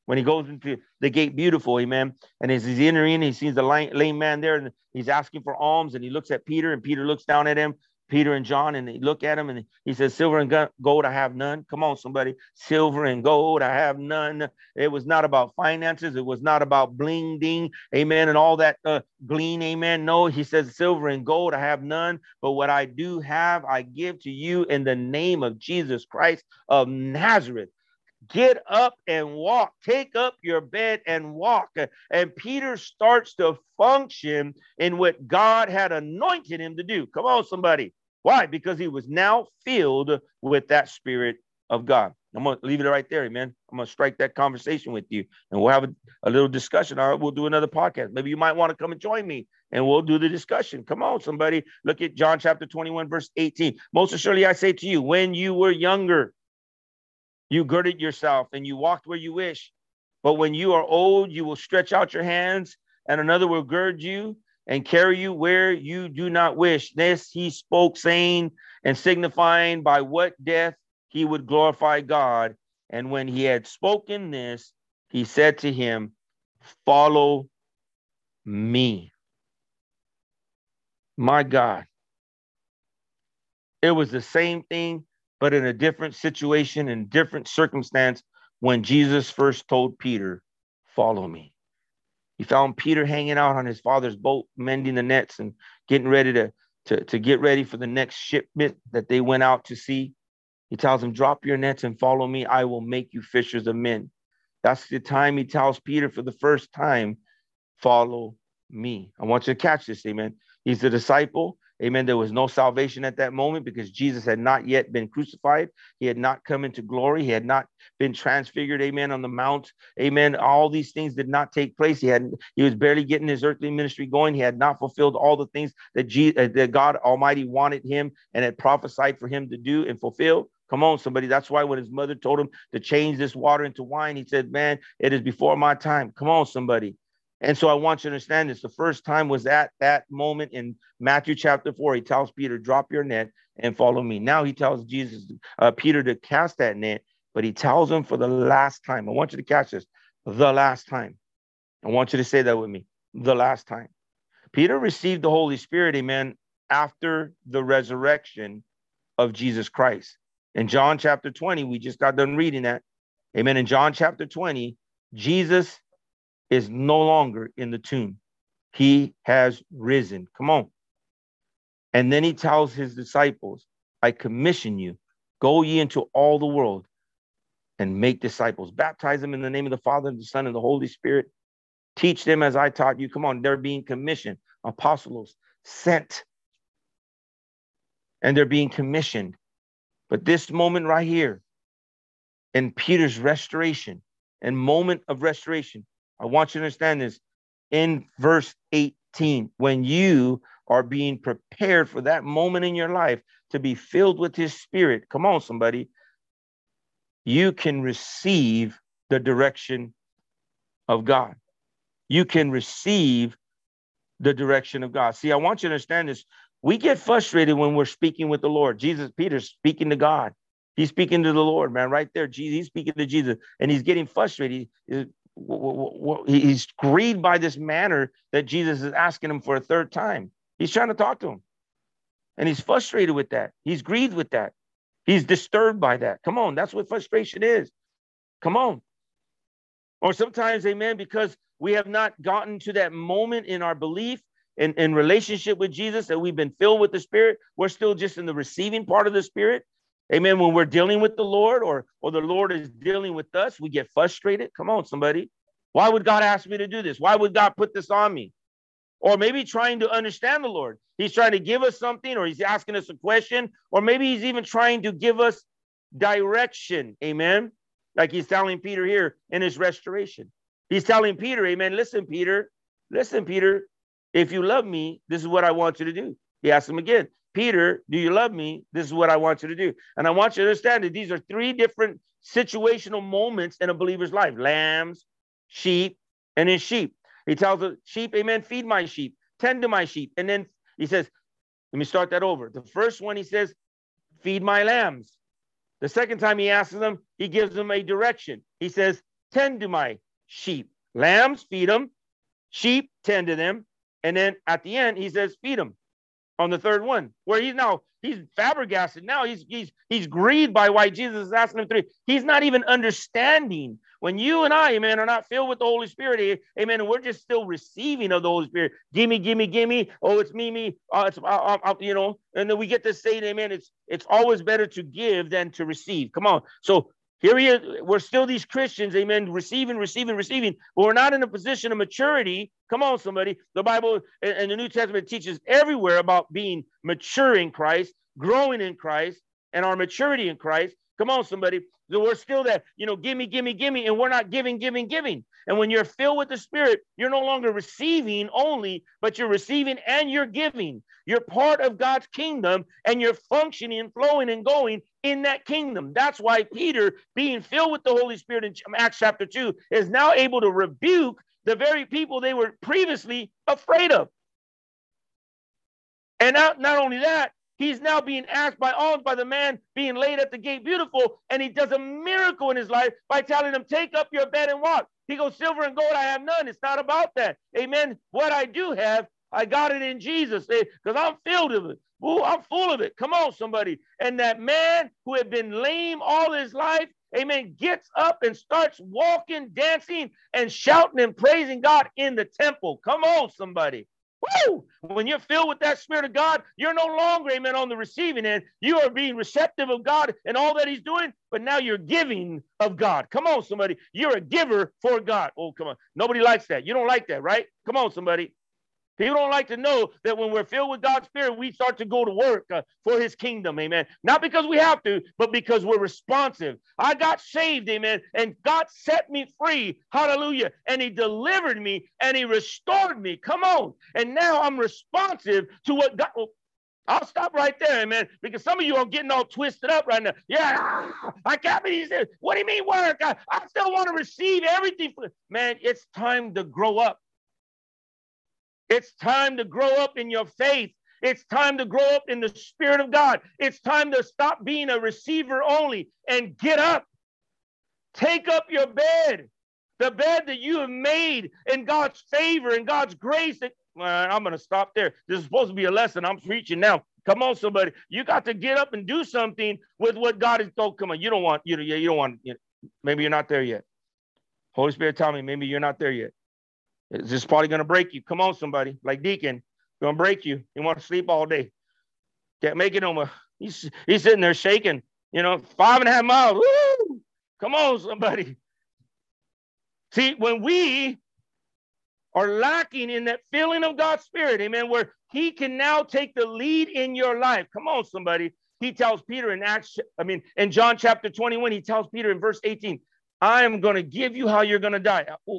when he goes into the gate beautiful, amen. And as he's entering, he sees the lame man there and he's asking for alms, and he looks at Peter, and Peter looks down at him Peter and John, and they look at him and he says, Silver and gold, I have none. Come on, somebody. Silver and gold, I have none. It was not about finances. It was not about bling ding, amen, and all that uh, glean, amen. No, he says, Silver and gold, I have none. But what I do have, I give to you in the name of Jesus Christ of Nazareth. Get up and walk. Take up your bed and walk. And Peter starts to function in what God had anointed him to do. Come on, somebody. Why? Because he was now filled with that spirit of God. I'm going to leave it right there, man. I'm going to strike that conversation with you and we'll have a, a little discussion. All right, we'll do another podcast. Maybe you might want to come and join me and we'll do the discussion. Come on, somebody. Look at John chapter 21, verse 18. Most assuredly, I say to you, when you were younger, you girded yourself and you walked where you wish. But when you are old, you will stretch out your hands and another will gird you and carry you where you do not wish. This he spoke, saying and signifying by what death he would glorify God. And when he had spoken this, he said to him, Follow me. My God. It was the same thing, but in a different situation, and different circumstance, when Jesus first told Peter, Follow me. He found Peter hanging out on his father's boat, mending the nets and getting ready to to, to get ready for the next shipment that they went out to sea. He tells them, Drop your nets and follow me. I will make you fishers of men. That's the time he tells Peter for the first time, Follow me. I want you to catch this, amen. He's the disciple. Amen. There was no salvation at that moment because Jesus had not yet been crucified. He had not come into glory. He had not been transfigured. Amen. On the mount. Amen. All these things did not take place. He had he was barely getting his earthly ministry going. He had not fulfilled all the things that, Jesus, uh, that God Almighty wanted him and had prophesied for him to do and fulfill. Come on, somebody. That's why when his mother told him to change this water into wine, he said, Man, it is before my time. Come on, somebody. And so I want you to understand this. The first time was at that moment in Matthew chapter four. He tells Peter, drop your net and follow me. Now he tells Jesus, uh, Peter to cast that net, but he tells him for the last time. I want you to catch this. The last time. I want you to say that with me. The last time. Peter received the Holy Spirit, amen, after the resurrection of Jesus Christ. In John chapter 20, we just got done reading that. Amen. In John chapter 20, Jesus is no longer in the tomb. He has risen. Come on. And then he tells his disciples, I commission you, go ye into all the world and make disciples. Baptize them in the name of the Father, and the Son, and the Holy Spirit. Teach them as I taught you. Come on, they're being commissioned, apostles sent. And they're being commissioned. But this moment right here, in Peter's restoration and moment of restoration, I want you to understand this in verse 18. When you are being prepared for that moment in your life to be filled with his spirit, come on, somebody, you can receive the direction of God. You can receive the direction of God. See, I want you to understand this. We get frustrated when we're speaking with the Lord. Jesus, Peter's speaking to God. He's speaking to the Lord, man, right there. Jesus, he's speaking to Jesus, and he's getting frustrated. He, he's grieved by this manner that Jesus is asking him for a third time. He's trying to talk to him. And he's frustrated with that. He's grieved with that. He's disturbed by that. Come on, that's what frustration is. Come on. Or sometimes, amen, because we have not gotten to that moment in our belief in, in relationship with Jesus that we've been filled with the Spirit. We're still just in the receiving part of the Spirit. Amen. When we're dealing with the Lord or, or the Lord is dealing with us, we get frustrated. Come on, somebody. Why would God ask me to do this? Why would God put this on me? Or maybe trying to understand the Lord. He's trying to give us something, or he's asking us a question, or maybe he's even trying to give us direction. Amen. Like he's telling Peter here in his restoration. He's telling Peter, Amen. Listen, Peter, listen, Peter, if you love me, this is what I want you to do. He asks him again, Peter, do you love me? This is what I want you to do. And I want you to understand that these are three different situational moments in a believer's life lambs, sheep, and his sheep. He tells the sheep, Amen, feed my sheep, tend to my sheep. And then he says, let me start that over. The first one, he says, feed my lambs. The second time he asks them, he gives them a direction. He says, tend to my sheep. Lambs, feed them. Sheep, tend to them. And then at the end, he says, feed them on the third one, where he's now he's flabbergasted. Now he's he's he's grieved by why Jesus is asking him three. He's not even understanding when you and I, amen, are not filled with the Holy Spirit, amen, and we're just still receiving of the Holy Spirit. Gimme, gimme, gimme. Oh, it's me, me. Oh, it's you know, and then we get to say, amen. It's it's always better to give than to receive. Come on. So here he is. We're still these Christians, amen, receiving, receiving, receiving, but we're not in a position of maturity. Come on, somebody. The Bible and the New Testament teaches everywhere about being mature in Christ, growing in Christ, and our maturity in Christ. Come on, somebody. We're still that, you know, gimme, gimme, gimme, and we're not giving, giving, giving. And when you're filled with the Spirit, you're no longer receiving only, but you're receiving and you're giving. You're part of God's kingdom and you're functioning and flowing and going in that kingdom. That's why Peter, being filled with the Holy Spirit in Acts chapter 2, is now able to rebuke the very people they were previously afraid of. And not, not only that, He's now being asked by alms by the man being laid at the gate beautiful, and he does a miracle in his life by telling him, Take up your bed and walk. He goes, Silver and gold I have none. It's not about that. Amen. What I do have, I got it in Jesus. Eh, because I'm filled with it. Ooh, I'm full of it. Come on, somebody. And that man who had been lame all his life, amen, gets up and starts walking, dancing, and shouting and praising God in the temple. Come on, somebody. Woo! When you're filled with that Spirit of God, you're no longer, amen, on the receiving end. You are being receptive of God and all that He's doing, but now you're giving of God. Come on, somebody. You're a giver for God. Oh, come on. Nobody likes that. You don't like that, right? Come on, somebody. People don't like to know that when we're filled with God's Spirit, we start to go to work uh, for His kingdom. Amen. Not because we have to, but because we're responsive. I got saved. Amen. And God set me free. Hallelujah. And He delivered me and He restored me. Come on. And now I'm responsive to what God. Well, I'll stop right there, amen. Because some of you are getting all twisted up right now. Yeah, I can't be. What do you mean work? I, I still want to receive everything. Man, it's time to grow up. It's time to grow up in your faith. It's time to grow up in the Spirit of God. It's time to stop being a receiver only and get up. Take up your bed, the bed that you have made in God's favor and God's grace. Well, I'm going to stop there. This is supposed to be a lesson. I'm preaching now. Come on, somebody. You got to get up and do something with what God has told. Come on. You don't want, you, you don't want, you, maybe you're not there yet. Holy Spirit, tell me, maybe you're not there yet. Is this probably going to break you? Come on, somebody. Like Deacon, going to break you. You want to sleep all day. Can't make it no more. He's, he's sitting there shaking, you know, five and a half miles. Woo! Come on, somebody. See, when we are lacking in that feeling of God's Spirit, amen, where He can now take the lead in your life. Come on, somebody. He tells Peter in Acts, I mean, in John chapter 21, he tells Peter in verse 18, I am going to give you how you're going to die. Uh,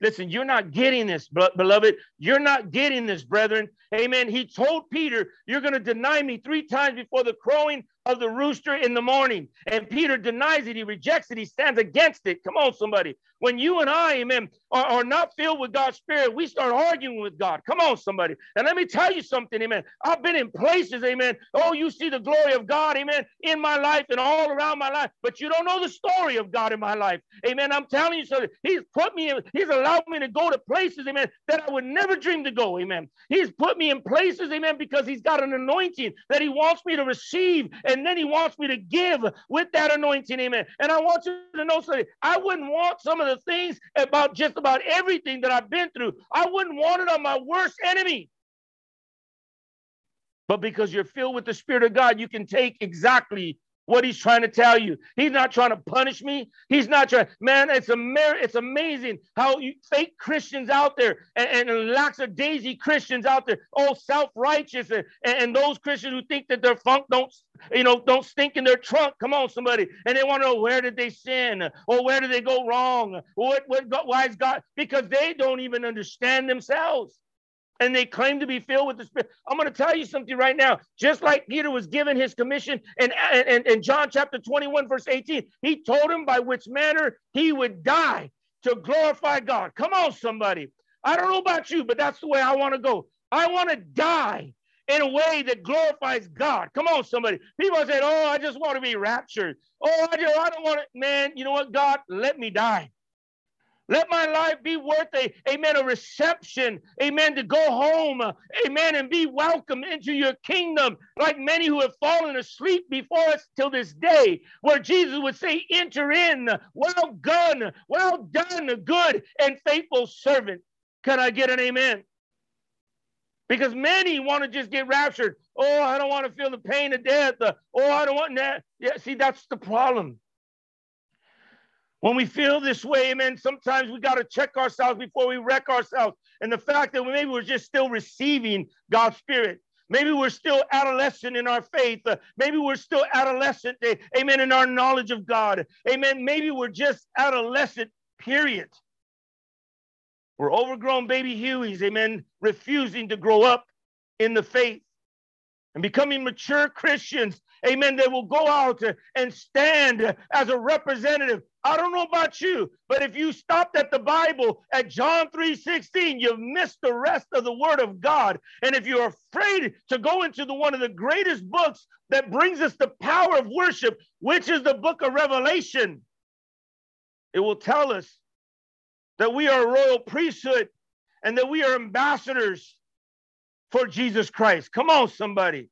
Listen, you're not getting this, beloved. You're not getting this, brethren. Amen. He told Peter, You're going to deny me three times before the crowing of the rooster in the morning. And Peter denies it. He rejects it. He stands against it. Come on, somebody. When you and I, amen, are, are not filled with God's Spirit, we start arguing with God. Come on, somebody. And let me tell you something, amen. I've been in places, amen. Oh, you see the glory of God, amen, in my life and all around my life, but you don't know the story of God in my life. Amen. I'm telling you something. He's put me in, He's allowed me to go to places, amen, that I would never dream to go. Amen. He's put me in places, amen, because He's got an anointing that He wants me to receive and then he wants me to give with that anointing, amen. And I want you to know something. I wouldn't want some of the things about just about everything that I've been through. I wouldn't want it on my worst enemy. But because you're filled with the Spirit of God, you can take exactly what he's trying to tell you. He's not trying to punish me. He's not trying. Man, it's a it's amazing how you, fake Christians out there and, and daisy Christians out there, all self-righteous, and, and those Christians who think that their funk don't, you know, don't stink in their trunk. Come on, somebody, and they want to know where did they sin or where did they go wrong? What what why is God? Because they don't even understand themselves and they claim to be filled with the Spirit. I'm going to tell you something right now. Just like Peter was given his commission in, in, in John chapter 21, verse 18, he told him by which manner he would die to glorify God. Come on, somebody. I don't know about you, but that's the way I want to go. I want to die in a way that glorifies God. Come on, somebody. People say, Oh, I just want to be raptured. Oh, I, just, I don't want to. Man, you know what, God? Let me die. Let my life be worth a, amen, a reception, amen, to go home, amen, and be welcome into your kingdom, like many who have fallen asleep before us till this day, where Jesus would say, Enter in, well done, well done, good and faithful servant. Can I get an amen? Because many want to just get raptured. Oh, I don't want to feel the pain of death. oh, I don't want that. Yeah, see, that's the problem. When we feel this way, amen, sometimes we got to check ourselves before we wreck ourselves. And the fact that maybe we're just still receiving God's Spirit. Maybe we're still adolescent in our faith. Uh, maybe we're still adolescent, eh, amen, in our knowledge of God. Amen. Maybe we're just adolescent, period. We're overgrown baby Hueys, amen, refusing to grow up in the faith and becoming mature Christians, amen, they will go out and stand as a representative. I don't know about you, but if you stopped at the Bible at John 3:16, you've missed the rest of the word of God. And if you're afraid to go into the one of the greatest books that brings us the power of worship, which is the book of Revelation, it will tell us that we are a royal priesthood and that we are ambassadors for Jesus Christ. Come on, somebody.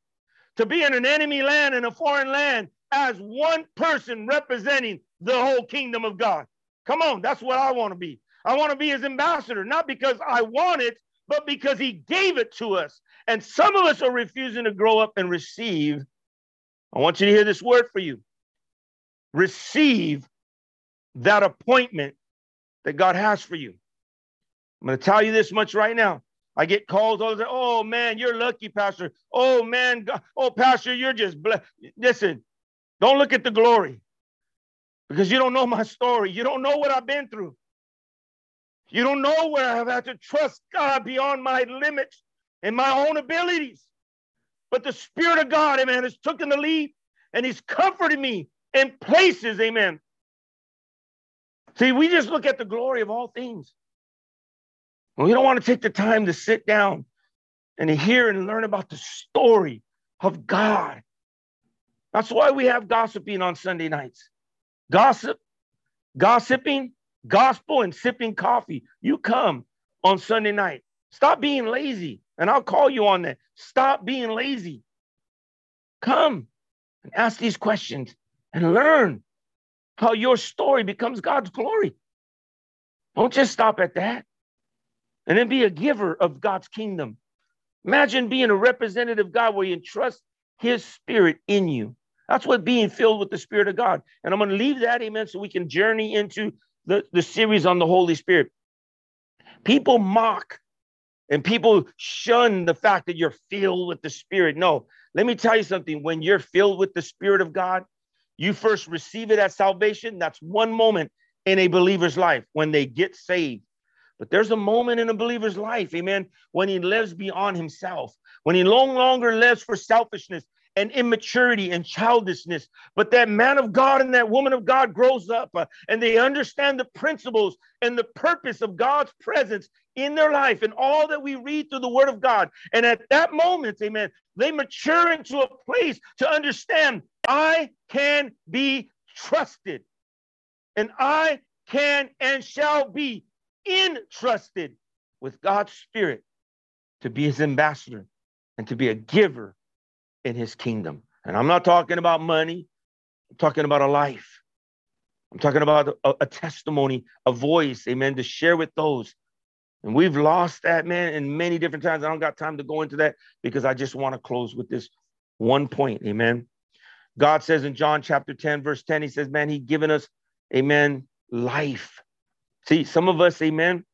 To be in an enemy land, in a foreign land, as one person representing the whole kingdom of God. Come on, that's what I want to be. I want to be his ambassador, not because I want it, but because he gave it to us. And some of us are refusing to grow up and receive. I want you to hear this word for you receive that appointment that God has for you. I'm going to tell you this much right now. I get calls all the time. Oh man, you're lucky, Pastor. Oh man, God. oh Pastor, you're just blessed. Listen, don't look at the glory because you don't know my story. You don't know what I've been through. You don't know where I've had to trust God beyond my limits and my own abilities. But the Spirit of God, amen, has taken the lead and He's comforted me in places, amen. See, we just look at the glory of all things. We don't want to take the time to sit down and hear and learn about the story of God. That's why we have gossiping on Sunday nights. Gossip, gossiping, gospel, and sipping coffee. You come on Sunday night. Stop being lazy, and I'll call you on that. Stop being lazy. Come and ask these questions and learn how your story becomes God's glory. Don't just stop at that. And then be a giver of God's kingdom. Imagine being a representative of God where you entrust his spirit in you. That's what being filled with the Spirit of God. And I'm going to leave that, amen, so we can journey into the, the series on the Holy Spirit. People mock and people shun the fact that you're filled with the Spirit. No, let me tell you something. When you're filled with the Spirit of God, you first receive it at salvation. That's one moment in a believer's life when they get saved. But there's a moment in a believer's life, amen, when he lives beyond himself, when he no longer lives for selfishness, and immaturity and childishness. But that man of God and that woman of God grows up uh, and they understand the principles and the purpose of God's presence in their life and all that we read through the word of God. And at that moment, amen, they mature into a place to understand I can be trusted and I can and shall be entrusted with God's Spirit to be his ambassador and to be a giver in his kingdom. And I'm not talking about money, I'm talking about a life. I'm talking about a, a testimony, a voice, amen, to share with those. And we've lost that, man, in many different times. I don't got time to go into that because I just want to close with this one point, amen. God says in John chapter 10, verse 10, he says, man, he given us, amen, life. See, some of us, amen,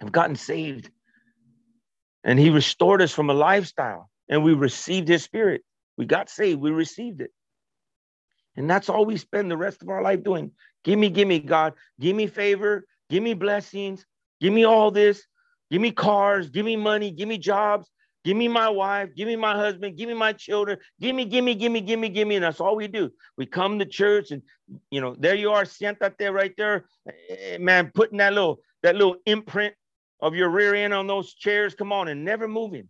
have gotten saved. And he restored us from a lifestyle and we received his spirit. We got saved, we received it. And that's all we spend the rest of our life doing. Give me, give me, God. Give me favor. Give me blessings. Give me all this. Give me cars. Give me money. Give me jobs. Give me my wife. Give me my husband. Give me my children. Give me, give me, give me, give me, give me. And that's all we do. We come to church and, you know, there you are, sienta there, right there. Eh, man, putting that little, that little imprint of your rear end on those chairs. Come on and never moving.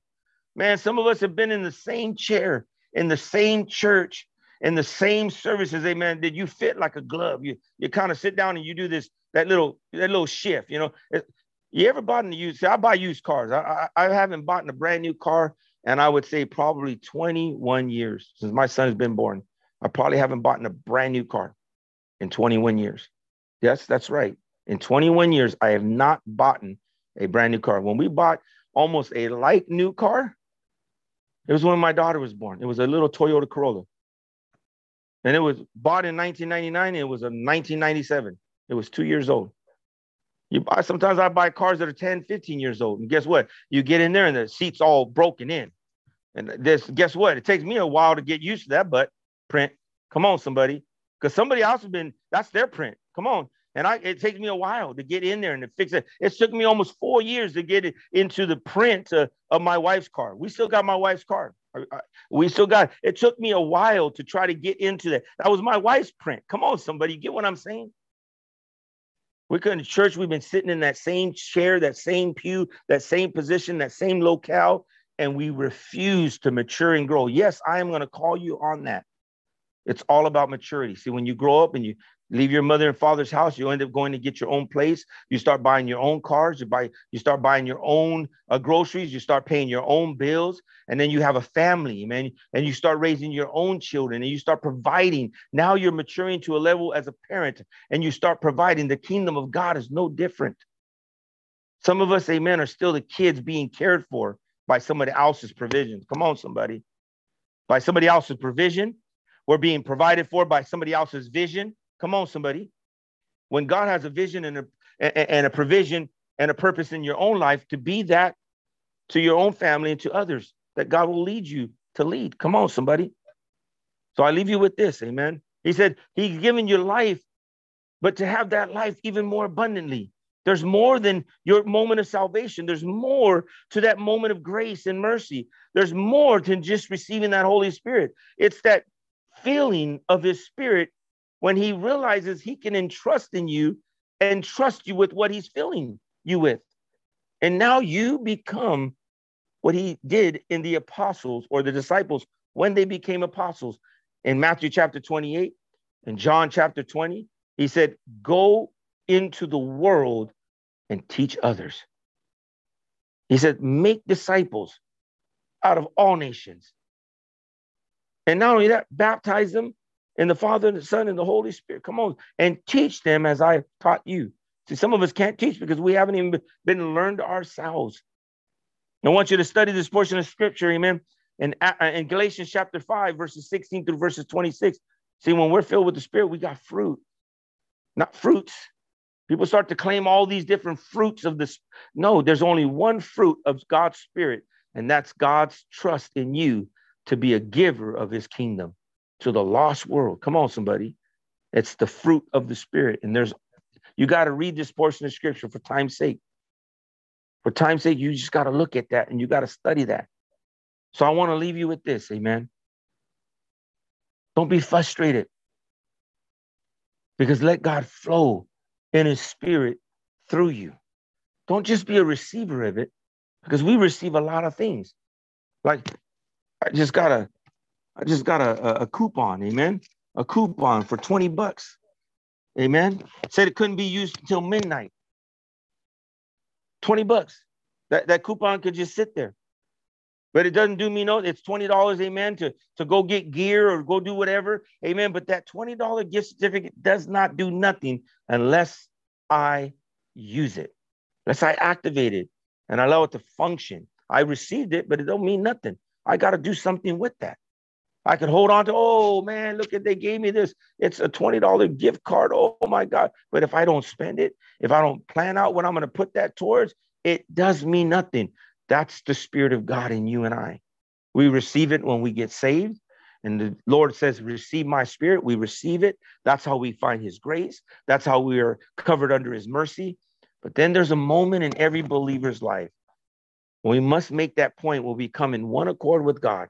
Man, some of us have been in the same chair, in the same church, in the same services. Amen. Did you fit like a glove? You you kind of sit down and you do this that little that little shift. You know, you ever bought in the used? I buy used cars. I, I I haven't bought a brand new car, and I would say probably 21 years since my son has been born. I probably haven't bought a brand new car in 21 years. Yes, that's right. In 21 years, I have not bought a brand new car. When we bought almost a like new car, it was when my daughter was born. It was a little Toyota Corolla. And it was bought in 1999. it was a 1997. It was two years old. You buy sometimes I buy cars that are 10, 15 years old. And guess what? You get in there and the seat's all broken in. And this, guess what? It takes me a while to get used to that, but print. Come on, somebody. Because somebody else has been, that's their print. Come on. And I, it takes me a while to get in there and to fix it. It took me almost four years to get it into the print of my wife's car. We still got my wife's car. we still got it. took me a while to try to get into that. That was my wife's print. Come on, somebody, get what I'm saying? We couldn't church. We've been sitting in that same chair, that same pew, that same position, that same locale, and we refuse to mature and grow. Yes, I am going to call you on that. It's all about maturity. See, when you grow up and you leave your mother and father's house, you end up going to get your own place. You start buying your own cars. You buy, you start buying your own uh, groceries. You start paying your own bills, and then you have a family, man. And you start raising your own children, and you start providing. Now you're maturing to a level as a parent, and you start providing. The kingdom of God is no different. Some of us, amen, are still the kids being cared for by somebody else's provisions. Come on, somebody. By somebody else's provision. We're being provided for by somebody else's vision. Come on, somebody. When God has a vision and a, and a provision and a purpose in your own life to be that to your own family and to others that God will lead you to lead. Come on, somebody. So I leave you with this. Amen. He said, He's given you life, but to have that life even more abundantly. There's more than your moment of salvation. There's more to that moment of grace and mercy. There's more than just receiving that Holy Spirit. It's that feeling of His Spirit when He realizes He can entrust in you and trust you with what He's filling you with. And now you become what He did in the apostles or the disciples when they became apostles. In Matthew chapter 28 and John chapter 20, He said, Go into the world and teach others. He said, make disciples out of all nations. And not only that, baptize them in the Father and the Son and the Holy Spirit. Come on, and teach them as I taught you. See, some of us can't teach because we haven't even been learned ourselves. I want you to study this portion of scripture, amen. In, uh, in Galatians chapter 5, verses 16 through verses 26. See, when we're filled with the Spirit, we got fruit, not fruits. People start to claim all these different fruits of this. No, there's only one fruit of God's Spirit, and that's God's trust in you to be a giver of his kingdom to the lost world. Come on, somebody. It's the fruit of the Spirit. And there's, you got to read this portion of scripture for time's sake. For time's sake, you just got to look at that and you got to study that. So I want to leave you with this, amen. Don't be frustrated because let God flow in his spirit through you. Don't just be a receiver of it because we receive a lot of things. Like I just got a I just got a, a, coupon, amen. A coupon for 20 bucks. Amen. Said it couldn't be used until midnight. 20 bucks. That, that coupon could just sit there. But it doesn't do me no, it's $20, amen, to, to go get gear or go do whatever. Amen. But that $20 gift certificate does not do nothing unless I use it. Unless I activate it and allow it to function. I received it, but it don't mean nothing. I got to do something with that. I could hold on to, oh man, look at they gave me this. It's a $20 gift card. Oh my God. But if I don't spend it, if I don't plan out what I'm going to put that towards, it does mean nothing. That's the Spirit of God in you and I. We receive it when we get saved. And the Lord says, Receive my spirit. We receive it. That's how we find his grace. That's how we are covered under his mercy. But then there's a moment in every believer's life when we must make that point where we come in one accord with God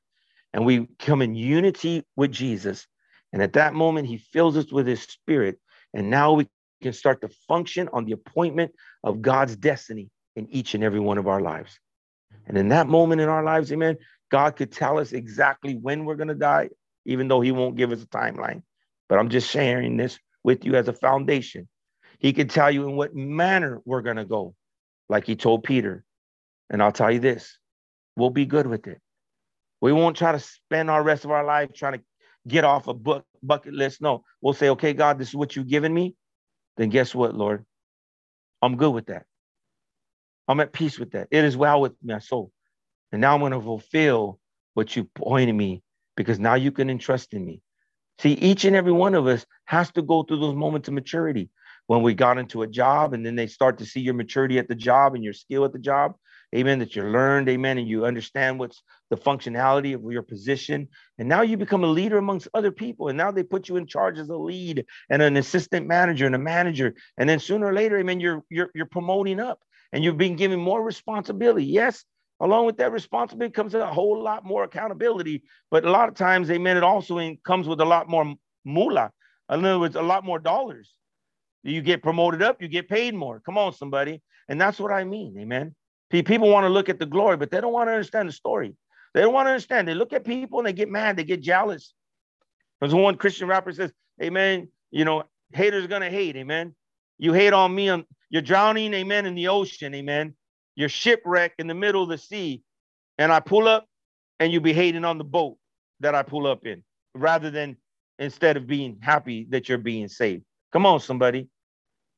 and we come in unity with Jesus. And at that moment, he fills us with his spirit. And now we can start to function on the appointment of God's destiny in each and every one of our lives. And in that moment in our lives, amen, God could tell us exactly when we're going to die, even though He won't give us a timeline. But I'm just sharing this with you as a foundation. He could tell you in what manner we're going to go, like He told Peter. And I'll tell you this we'll be good with it. We won't try to spend our rest of our life trying to get off a book bucket list. No, we'll say, okay, God, this is what you've given me. Then guess what, Lord? I'm good with that. I'm at peace with that. It is well with my soul. And now I'm going to fulfill what you pointed me because now you can entrust in me. See, each and every one of us has to go through those moments of maturity. When we got into a job and then they start to see your maturity at the job and your skill at the job, amen, that you're learned, amen, and you understand what's the functionality of your position. And now you become a leader amongst other people. And now they put you in charge as a lead and an assistant manager and a manager. And then sooner or later, amen, you're you're, you're promoting up and you've been given more responsibility. Yes, along with that responsibility comes a whole lot more accountability. But a lot of times, amen, it also comes with a lot more moolah. In other words, a lot more dollars. You get promoted up, you get paid more. Come on, somebody. And that's what I mean. Amen. People want to look at the glory, but they don't want to understand the story. They don't want to understand. They look at people and they get mad, they get jealous. Because one Christian rapper says, Amen, you know, haters gonna hate, amen. You hate on me, on you're drowning, amen, in the ocean, amen. You're shipwrecked in the middle of the sea. And I pull up and you be hating on the boat that I pull up in, rather than instead of being happy that you're being saved. Come on, somebody.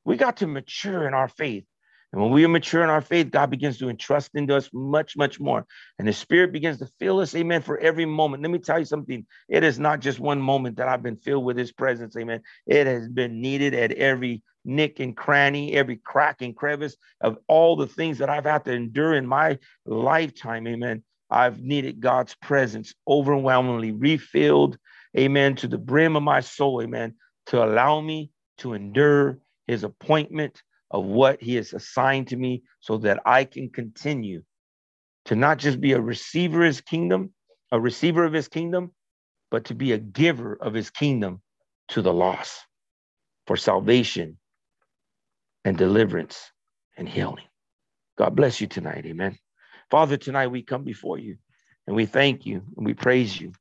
We got to mature in our faith. And when we are mature in our faith, God begins to entrust into us much, much more. And the Spirit begins to fill us, amen, for every moment. Let me tell you something. It is not just one moment that I've been filled with His presence, amen. It has been needed at every nick and cranny, every crack and crevice of all the things that I've had to endure in my lifetime, amen. I've needed God's presence overwhelmingly refilled, amen, to the brim of my soul, amen, to allow me to endure His appointment of what he has assigned to me so that I can continue to not just be a receiver of his kingdom, a receiver of his kingdom, but to be a giver of his kingdom to the lost for salvation and deliverance and healing. God bless you tonight. Amen. Father, tonight we come before you and we thank you and we praise you